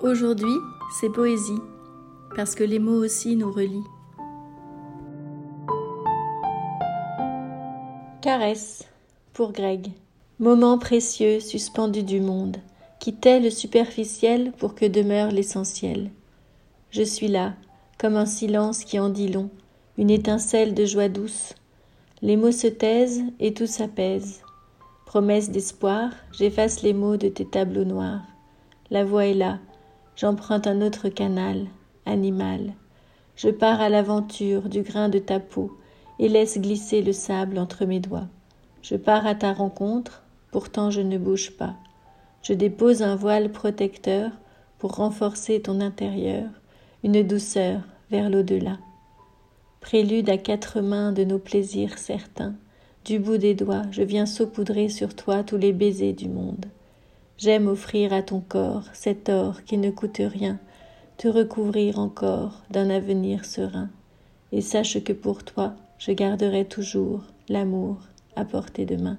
Aujourd'hui, c'est poésie, parce que les mots aussi nous relient. Caresse, pour Greg. Moment précieux suspendu du monde, qui tait le superficiel pour que demeure l'essentiel. Je suis là, comme un silence qui en dit long, une étincelle de joie douce. Les mots se taisent et tout s'apaise. Promesse d'espoir, j'efface les mots de tes tableaux noirs. La voix est là, j'emprunte un autre canal, animal. Je pars à l'aventure du grain de ta peau et laisse glisser le sable entre mes doigts. Je pars à ta rencontre, pourtant je ne bouge pas. Je dépose un voile protecteur pour renforcer ton intérieur, une douceur vers l'au-delà. Prélude à quatre mains de nos plaisirs certains, du bout des doigts, je viens saupoudrer sur toi tous les baisers du monde. J'aime offrir à ton corps cet or qui ne coûte rien, te recouvrir encore d'un avenir serein. Et sache que pour toi, je garderai toujours l'amour à portée de main.